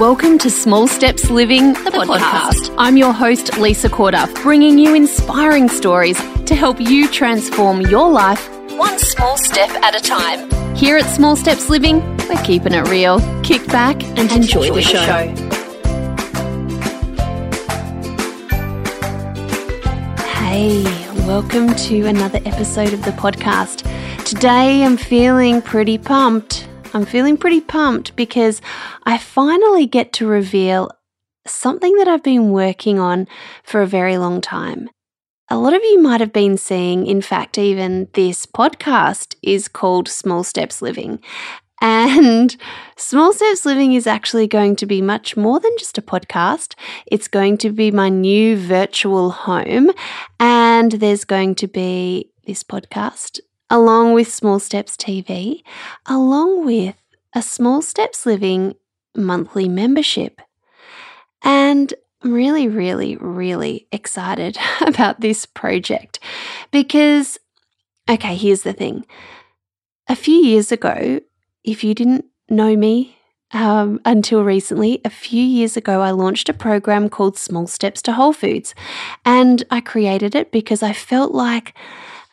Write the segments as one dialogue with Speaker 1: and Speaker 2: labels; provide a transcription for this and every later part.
Speaker 1: Welcome to Small Steps Living, the, podcast. I'm your host, Lisa Corduff, bringing you inspiring stories to help you transform your life one small step at a time. Here at Small Steps Living, we're keeping it real. Kick back and, enjoy, enjoy, the show. Hey, welcome to another episode of the podcast. Today I'm feeling pretty pumped. I'm feeling pretty pumped because I finally get to reveal something that I've been working on for a very long time. A lot of you might have been seeing, in fact, even this podcast is called Small Steps Living. And Small Steps Living is actually going to be much more than just a podcast. It's going to be my new virtual home. And there's going to be this podcast along with Small Steps TV, along with a Small Steps Living monthly membership. And I'm really, really, really excited about this project because, okay, here's the thing. A few years ago, if you didn't know me um, until recently, a few years ago, I launched a program called Small Steps to Whole Foods. And I created it because I felt like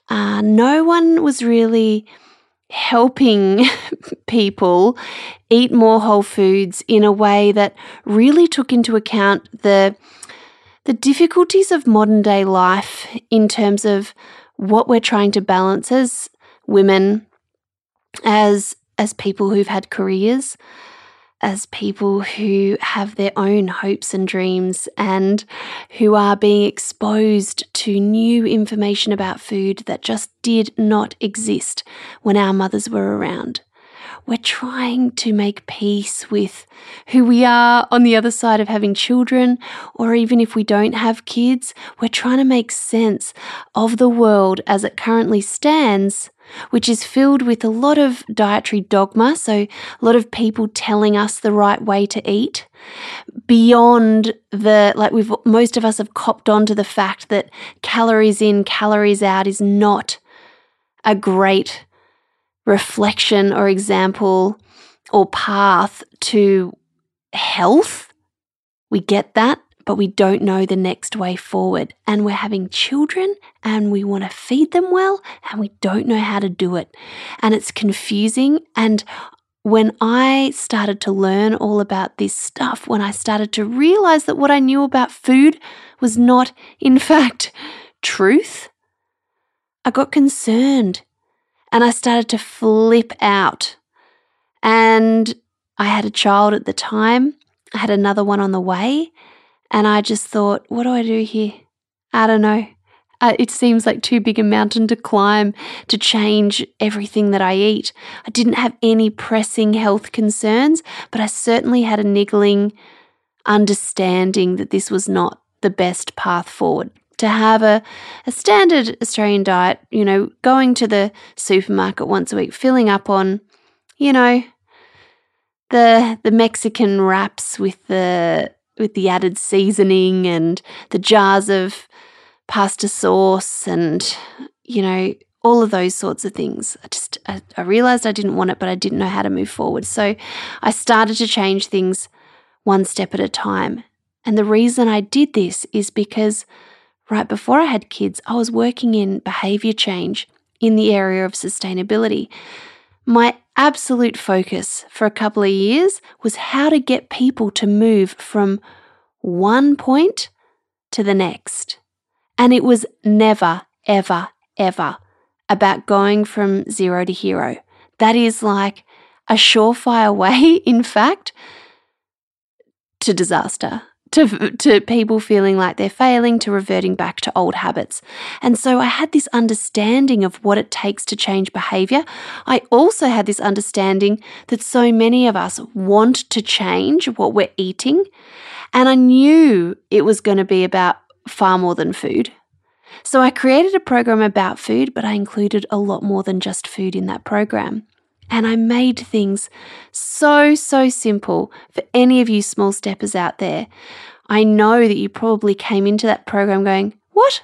Speaker 1: uh, no one was really helping people eat more whole foods in a way that really took into account the the difficulties of modern day life in terms of what we're trying to balance as women as as people who've had careers as people who have their own hopes and dreams and who are being exposed to new information about food that just did not exist when our mothers were around. We're trying to make peace with who we are on the other side of having children, or even if we don't have kids, we're trying to make sense of the world as it currently stands which is filled with a lot of dietary dogma, so a lot of people telling us the right way to eat, beyond the, like we've, most of us have copped on to the fact that calories in, calories out is not a great reflection or example or path to health. We get that but we don't know the next way forward. And we're having children and we want to feed them well and we don't know how to do it. And it's confusing. And when I started to learn all about this stuff, when I started to realize that what I knew about food was not, in fact, truth, I got concerned and I started to flip out. And I had a child at the time, I had another one on the way. And I just thought, what do I do here? I don't know. It seems like too big a mountain to climb to change everything that I eat. I didn't have any pressing health concerns, but I certainly had a niggling understanding that this was not the best path forward. To have a, a standard Australian diet, you know, going to the supermarket once a week, filling up on, you know, the the Mexican wraps with the with the added seasoning and the jars of pasta sauce and, you know, all of those sorts of things. I just, I, I, realized I didn't want it, but I didn't know how to move forward. So I started to change things one step at a time. And the reason I did this is because right before I had kids, I was working in behavior change in the area of sustainability. My absolute focus for a couple of years was how to get people to move from one point to the next. And it was never, ever, ever about going from zero to hero. That is like a surefire way, in fact, to disaster to, to people feeling like they're failing, to reverting back to old habits. And so I had this understanding of what it takes to change behavior. I also had this understanding that so many of us want to change what we're eating. And I knew it was going to be about far more than food. So I created a program about food, but I included a lot more than just food in that program. And I made things so, so simple for any of you small steppers out there. I know that you probably came into that program going, What?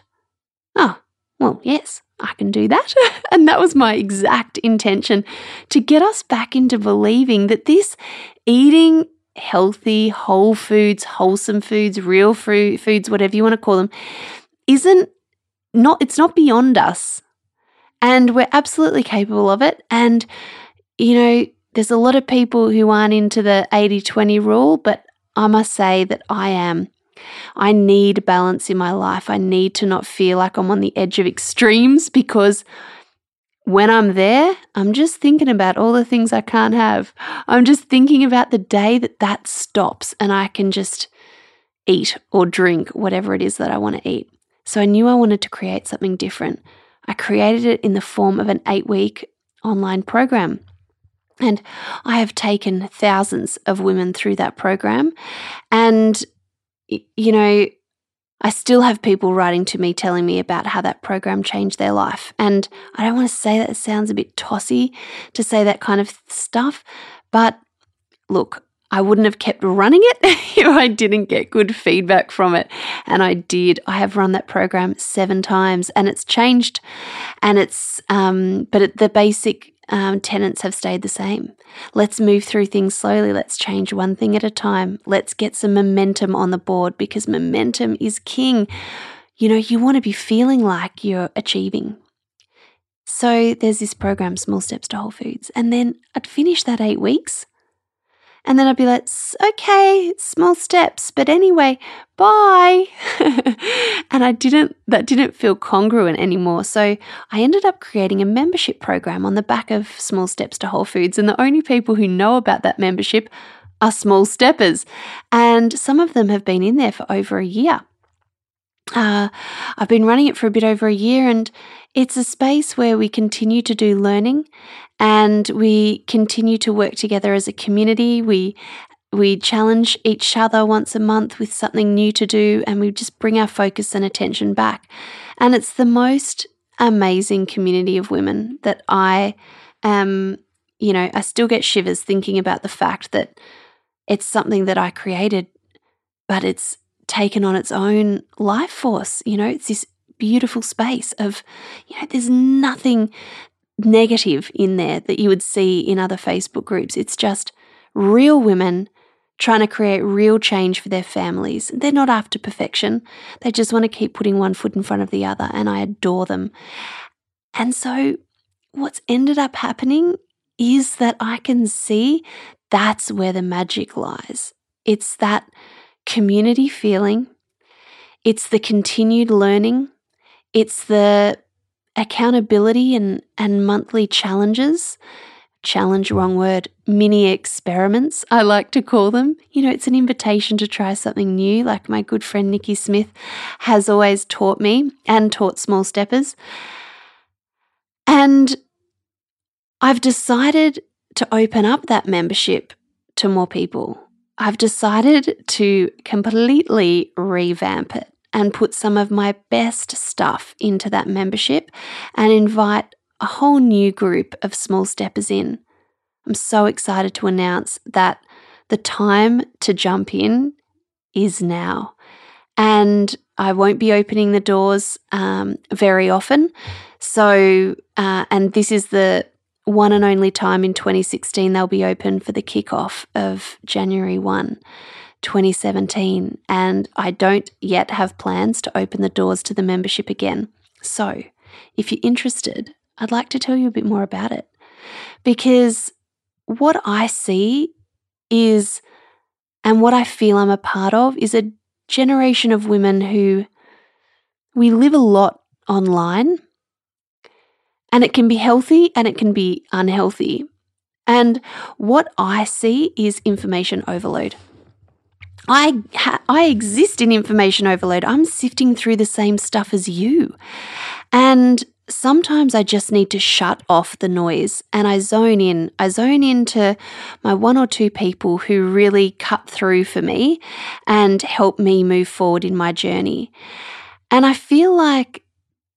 Speaker 1: Oh, well, yes, I can do that. and that was my exact intention to get us back into believing that this eating healthy, whole foods, wholesome foods, real fruit, foods, whatever you want to call them, isn't not it's not beyond us. And we're absolutely capable of it. And you know, there's a lot of people who aren't into the 80-20 rule, but I must say that I am. I need balance in my life. I need to not feel like I'm on the edge of extremes because when I'm there, I'm just thinking about all the things I can't have. I'm just thinking about the day that that stops and I can just eat or drink whatever it is that I want to eat. So I knew I wanted to create something different. I created it in the form of an eight week online program. And I have taken thousands of women through that program. And, you know, I still have people writing to me telling me about how that program changed their life. And I don't want to say that it sounds a bit tossy to say that kind of stuff, but look, I wouldn't have kept running it if I didn't get good feedback from it. And I did. I have run that program seven times and it's changed. And it's, um, but the basic um, tenants have stayed the same. Let's move through things slowly. Let's change one thing at a time. Let's get some momentum on the board because momentum is king. You know, you want to be feeling like you're achieving. So there's this program, Small Steps to Whole Foods. And then I'd finish that eight weeks and then I'd be like, okay, small steps. But anyway, bye. and I didn't, that didn't feel congruent anymore. So I ended up creating a membership program on the back of Small Steps to Whole Foods. And the only people who know about that membership are small steppers. And some of them have been in there for over a year. Uh, I've been running it for a bit over a year, and it's a space where we continue to do learning and we continue to work together as a community. We we challenge each other once a month with something new to do, and we just bring our focus and attention back. And it's the most amazing community of women that I am, you know, I still get shivers thinking about the fact that it's something that I created, but it's taken on its own life force. You know, it's this beautiful space of, you know, there's nothing negative in there that you would see in other Facebook groups. It's just real women trying to create real change for their families. They're not after perfection, they just want to keep putting one foot in front of the other, and I adore them. And so, what's ended up happening is that I can see that's where the magic lies. It's that community feeling, it's the continued learning, it's the accountability and, and monthly challenges. Challenge, wrong word, mini experiments, I like to call them. You know, it's an invitation to try something new, like my good friend Nikki Smith has always taught me and taught small steppers. And I've decided to open up that membership to more people. I've decided to completely revamp it and put some of my best stuff into that membership and invite a whole new group of small steppers in. I'm so excited to announce that the time to jump in is now. And I won't be opening the doors um, very often. So, uh, and this is the one and only time in 2016 they'll be open for the kickoff of January 1. 2017, and I don't yet have plans to open the doors to the membership again. So, if you're interested, I'd like to tell you a bit more about it. Because what I see is, and what I feel I'm a part of, is a generation of women who we live a lot online, and it can be healthy and it can be unhealthy. And what I see is information overload. I I exist in information overload. I'm sifting through the same stuff as you. And sometimes I just need to shut off the noise and I zone in. I zone into my one or two people who really cut through for me and help me move forward in my journey. And I feel like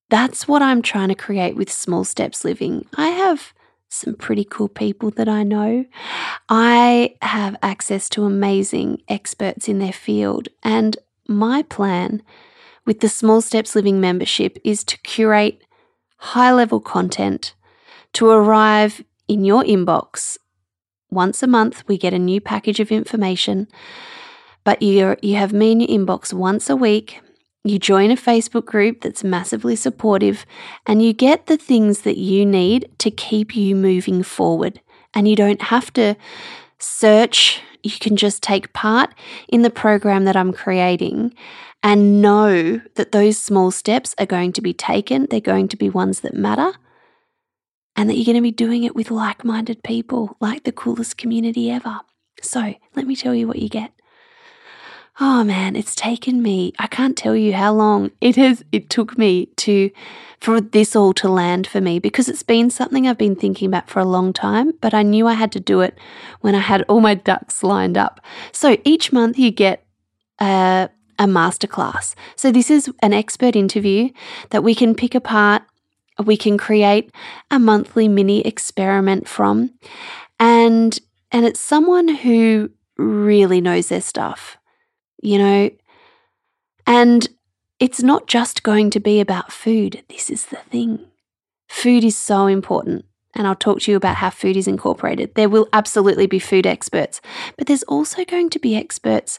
Speaker 1: that's what I'm trying to create with Small Steps Living. I have some pretty cool people that I know. I have access to amazing experts in their field, and my plan with the Small Steps Living membership is to curate high level content to arrive in your inbox once a month, we get a new package of information, but you you have me in your inbox once a week. You join a Facebook group that's massively supportive, and you get the things that you need to keep you moving forward. And you don't have to search, you can just take part in the program that I'm creating and know that those small steps are going to be taken. They're going to be ones that matter and that you're going to be doing it with like minded people, like the coolest community ever. So, let me tell you what you get. Oh man, it's taken me, I can't tell you how long it has it took me to for this all to land for me because it's been something I've been thinking about for a long time, but I knew I had to do it when I had all my ducks lined up. So each month you get a, a masterclass. So this is an expert interview that we can pick apart we can create a monthly mini experiment from and and it's someone who really knows their stuff you know and it's not just going to be about food this is the thing food is so important and I'll talk to you about how food is incorporated. There will absolutely be food experts, but there's also going to be experts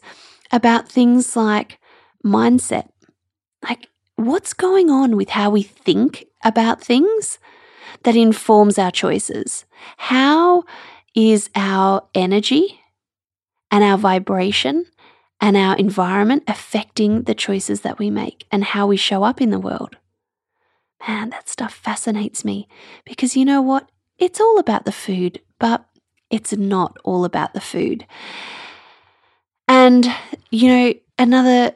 Speaker 1: about things like mindset. Like, what's going on with how we think about things that informs our choices? How is our energy and our vibration and our environment affecting the choices that we make and how we show up in the world? Man, that stuff fascinates me because you know what? It's all about the food, but it's not all about the food. And, you know, another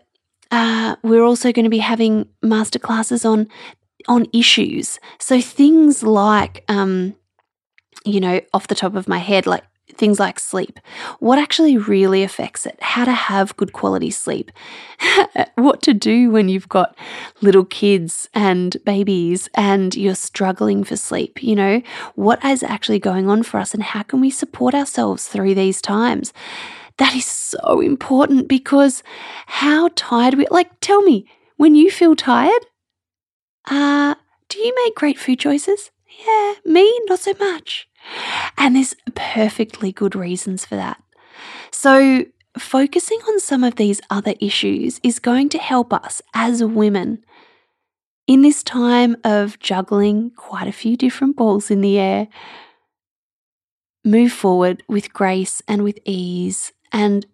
Speaker 1: uh, we're also going to be having masterclasses on on issues. So things like, um, you know, off the top of my head, like things like sleep. What actually really affects it? How to have good quality sleep. what to do when you've got little kids and babies and you're struggling for sleep. You know, what is actually going on for us and how can we support ourselves through these times? That is so important because how tired we like tell me when you feel tired uh do you make great food choices? Yeah, me not so much. And there's perfectly good reasons for that. So focusing on some of these other issues is going to help us as women in this time of juggling quite a few different balls in the air, move forward with grace and with ease and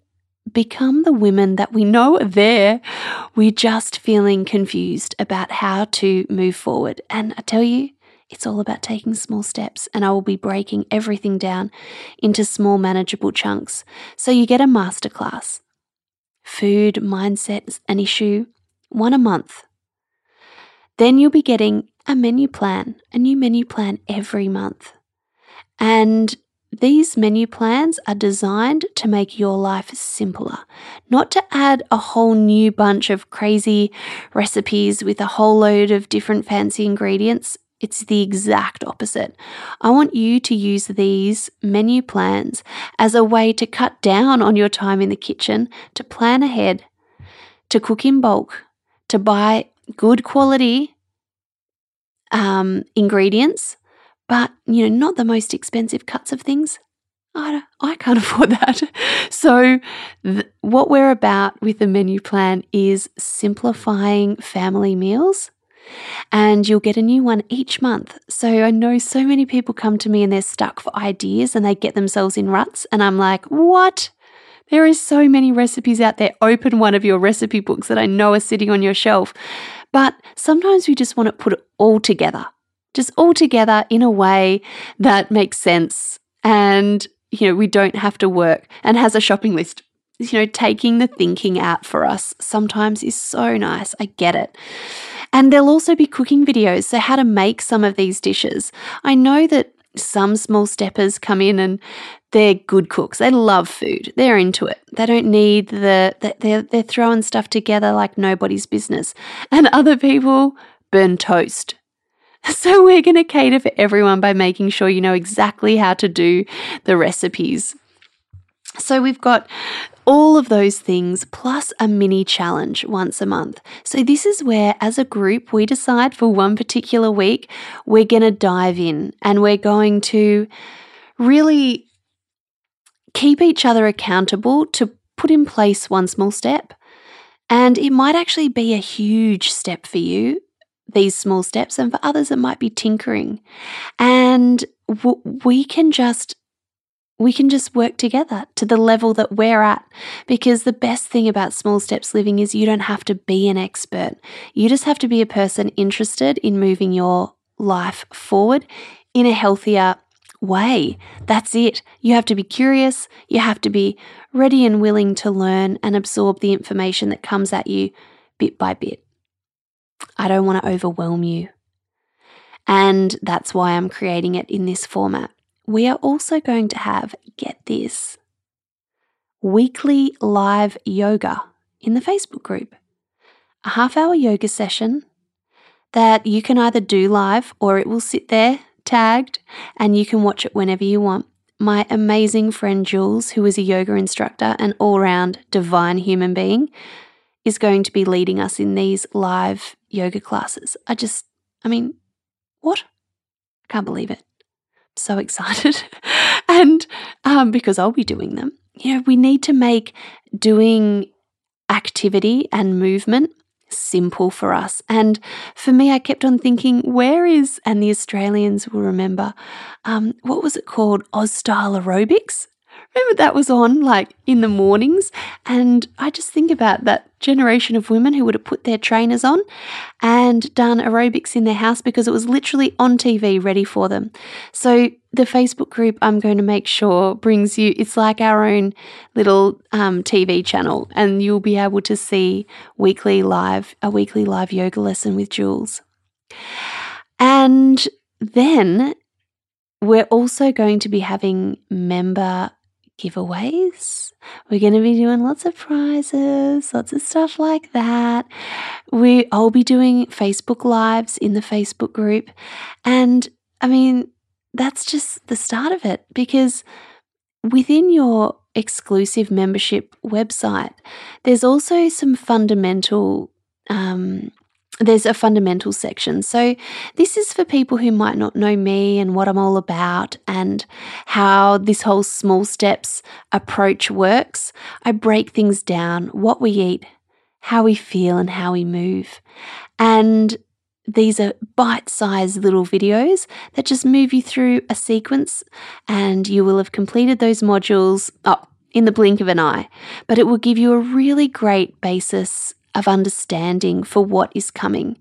Speaker 1: become the women that we know are there. We're just feeling confused about how to move forward. And I tell you, it's all about taking small steps, and I will be breaking everything down into small, manageable chunks. So you get a masterclass. Food, mindset, an issue, one a month. Then you'll be getting a menu plan, a new menu plan every month. And these menu plans are designed to make your life simpler, not to add a whole new bunch of crazy recipes with a whole load of different fancy ingredients. It's the exact opposite. I want you to use these menu plans as a way to cut down on your time in the kitchen, to plan ahead, to cook in bulk, to buy good quality um, ingredients but you know, not the most expensive cuts of things. I, I can't afford that. So, th- what we're about with the menu plan is simplifying family meals. And you'll get a new one each month. So, I know so many people come to me and they're stuck for ideas and they get themselves in ruts. And I'm like, what? There is so many recipes out there. Open one of your recipe books that I know are sitting on your shelf. But sometimes we just want to put it all together just all together in a way that makes sense and you know we don't have to work and has a shopping list you know taking the thinking out for us sometimes is so nice i get it and there'll also be cooking videos so how to make some of these dishes i know that some small steppers come in and they're good cooks. They love food. They're into it. They don't need the they're they're throwing stuff together like nobody's business. And other people burn toast. So, we're going to cater for everyone by making sure you know exactly how to do the recipes. So, we've got all of those things plus a mini challenge once a month. So, this is where, as a group, we decide for one particular week, we're going to dive in and we're going to really keep each other accountable to put in place one small step. And it might actually be a huge step for you, these small steps, and for others, it might be tinkering. And we can just we can just work together to the level that we're at. Because the best thing about small steps living is you don't have to be an expert. You just have to be a person interested in moving your life forward in a healthier way. That's it. You have to be curious. You have to be ready and willing to learn and absorb the information that comes at you bit by bit. I don't want to overwhelm you. And that's why I'm creating it in this format we are also going to have, get this, weekly live yoga in the Facebook group. A half hour yoga session that you can either do live or it will sit there tagged and you can watch it whenever you want. My amazing friend Jules, who is a yoga instructor and all round divine human being, is going to be leading us in these live yoga classes. I just, I mean, what? I can't believe it so excited. and um, because I'll be doing them, you know, we need to make doing activity and movement simple for us. And for me, I kept on thinking, where is, and the Australians will remember, um, what was it called? Oz style aerobics. Remember that was on like in the mornings? And I just think about that generation of women who would have put their trainers on and done aerobics in their house because it was literally on TV ready for them. So the Facebook group I'm going to make sure brings you, it's like our own little um, TV channel, and you'll be able to see weekly live, a weekly live yoga lesson with Jules. And then we're also going to be having member giveaways. We're going to be doing lots of prizes, lots of stuff like that. We I'll be doing Facebook lives in the Facebook group. And I mean, that's just the start of it because within your exclusive membership website, there's also some fundamental um, there's a fundamental section. So, this is for people who might not know me and what I'm all about and how this whole small steps approach works. I break things down what we eat, how we feel, and how we move. And these are bite sized little videos that just move you through a sequence, and you will have completed those modules. Oh, in the blink of an eye, but it will give you a really great basis of understanding for what is coming.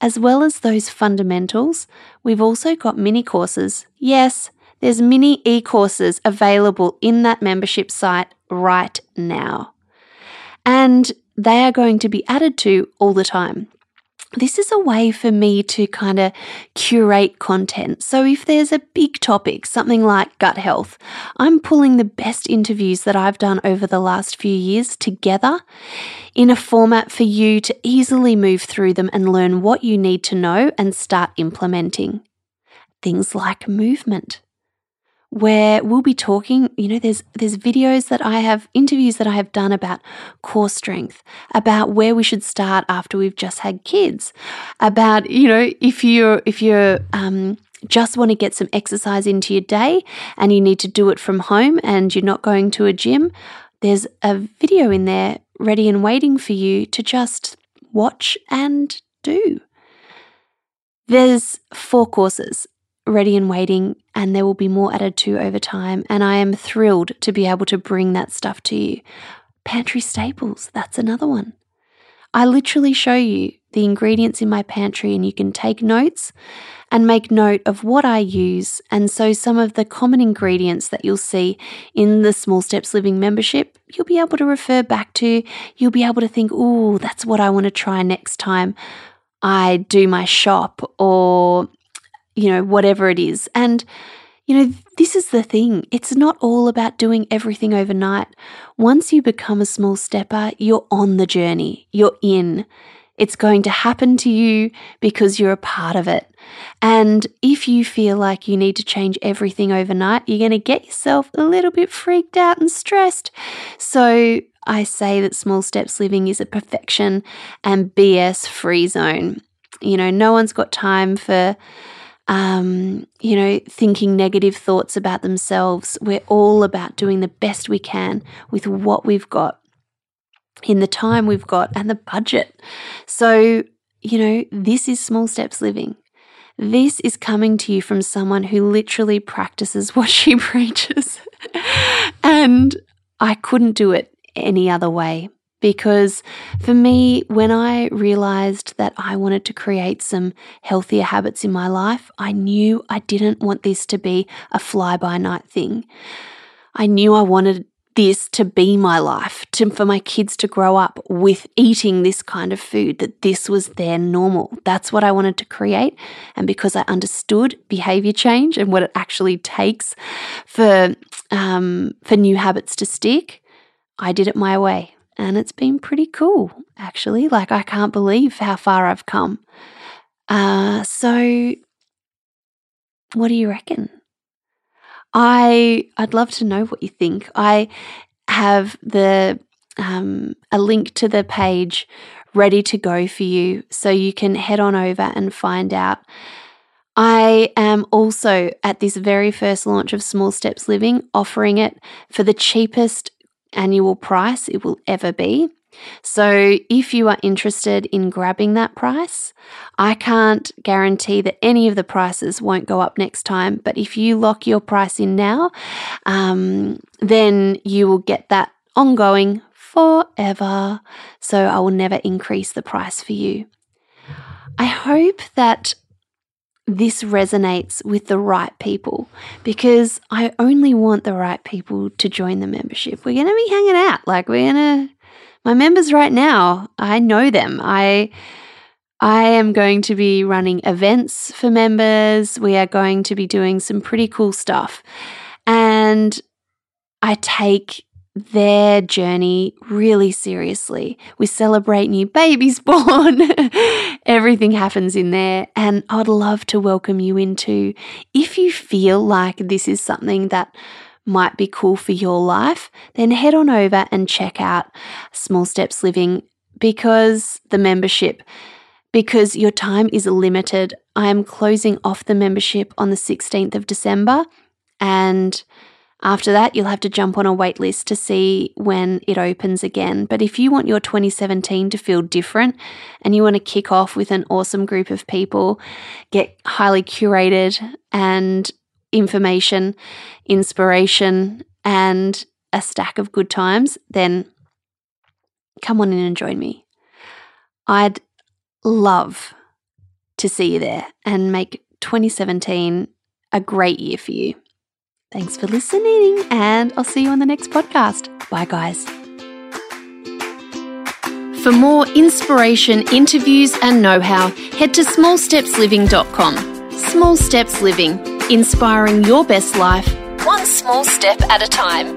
Speaker 1: As well as those fundamentals, we've also got mini courses. Yes, there's mini e courses available in that membership site right now. And they are going to be added to all the time this is a way for me to kind of curate content. So, if there's a big topic, something like gut health, I'm pulling the best interviews that I've done over the last few years together in a format for you to easily move through them and learn what you need to know and start implementing. Things like movement where we'll be talking you know there's there's videos that I have interviews that I have done about core strength about where we should start after we've just had kids about you know if you're if you're um, just want to get some exercise into your day and you need to do it from home and you're not going to a gym there's a video in there ready and waiting for you to just watch and do. There's four courses ready and waiting, and there will be more added to over time. And I am thrilled to be able to bring that stuff to you. Pantry staples, that's another one. I literally show you the ingredients in my pantry, and you can take notes and make note of what I use. And so, some of the common ingredients that you'll see in the Small Steps Living membership, you'll be able to refer back to. You'll be able to think, oh, that's what I want to try next time I do my shop, or you know, whatever it is. And, you know, this is the thing it's not all about doing everything overnight. Once you become a small stepper, you're on the journey, you're in. It's going to happen to you because you're a part of it. And if you feel like you need to change everything overnight, you're going to get yourself a little bit freaked out and stressed. So I say that small steps living is a perfection and BS free zone. You know, no one's got time for um, you know, thinking negative thoughts about themselves. We're all about doing the best we can with what we've got in the time we've got and the budget. So, you know, this is small steps living. This is coming to you from someone who literally practices what she preaches. and I couldn't do it any other way because for me, when I realized that I wanted to create some healthier habits in my life, I knew I didn't want this to be a fly by night thing. I knew I wanted this to be my life, to, for my kids to grow up with eating this kind of food, that this was their normal. That's what I wanted to create. And because I understood behavior change and what it actually takes for, um, for new habits to stick, I did it my way and it's been pretty cool, actually. Like, I can't believe how far I've come. Uh, so, what do you reckon? I I'd love to know what you think. I have the um, a link to the page ready to go for you, so you can head on over and find out. I am also at this very first launch of Small Steps Living offering it for the cheapest annual price it will ever be. So, if you are interested in grabbing that price, I can't guarantee that any of the prices won't go up next time. But if you lock your price in now, um, then you will get that ongoing forever. So, I will never increase the price for you. I hope that this resonates with the right people because I only want the right people to join the membership. We're going to be hanging out. Like we're going to my members right now, I know them. I I am going to be running events for members. We are going to be doing some pretty cool stuff. And I take their journey really seriously. We celebrate new babies born. Everything happens in there. And I'd love to welcome you into if you feel like this is something that might be cool for your life, then head on over and check out Small Steps Living because the membership because your time is limited. I am closing off the membership on the 16th of December and after that, you'll have to jump on a waitlist to see when it opens again. But if you want your 2017 to feel different and you want to kick off with an awesome group of people, get highly curated and information, inspiration, and a stack of good times, then come on in and join me. I'd love to see you there and make 2017 a great year for you. Thanks for listening, and I'll see you on the next podcast. Bye, guys. For more inspiration, interviews, and know how, head to smallstepsliving.com. Small Steps Living, inspiring your best life, one small step at a time.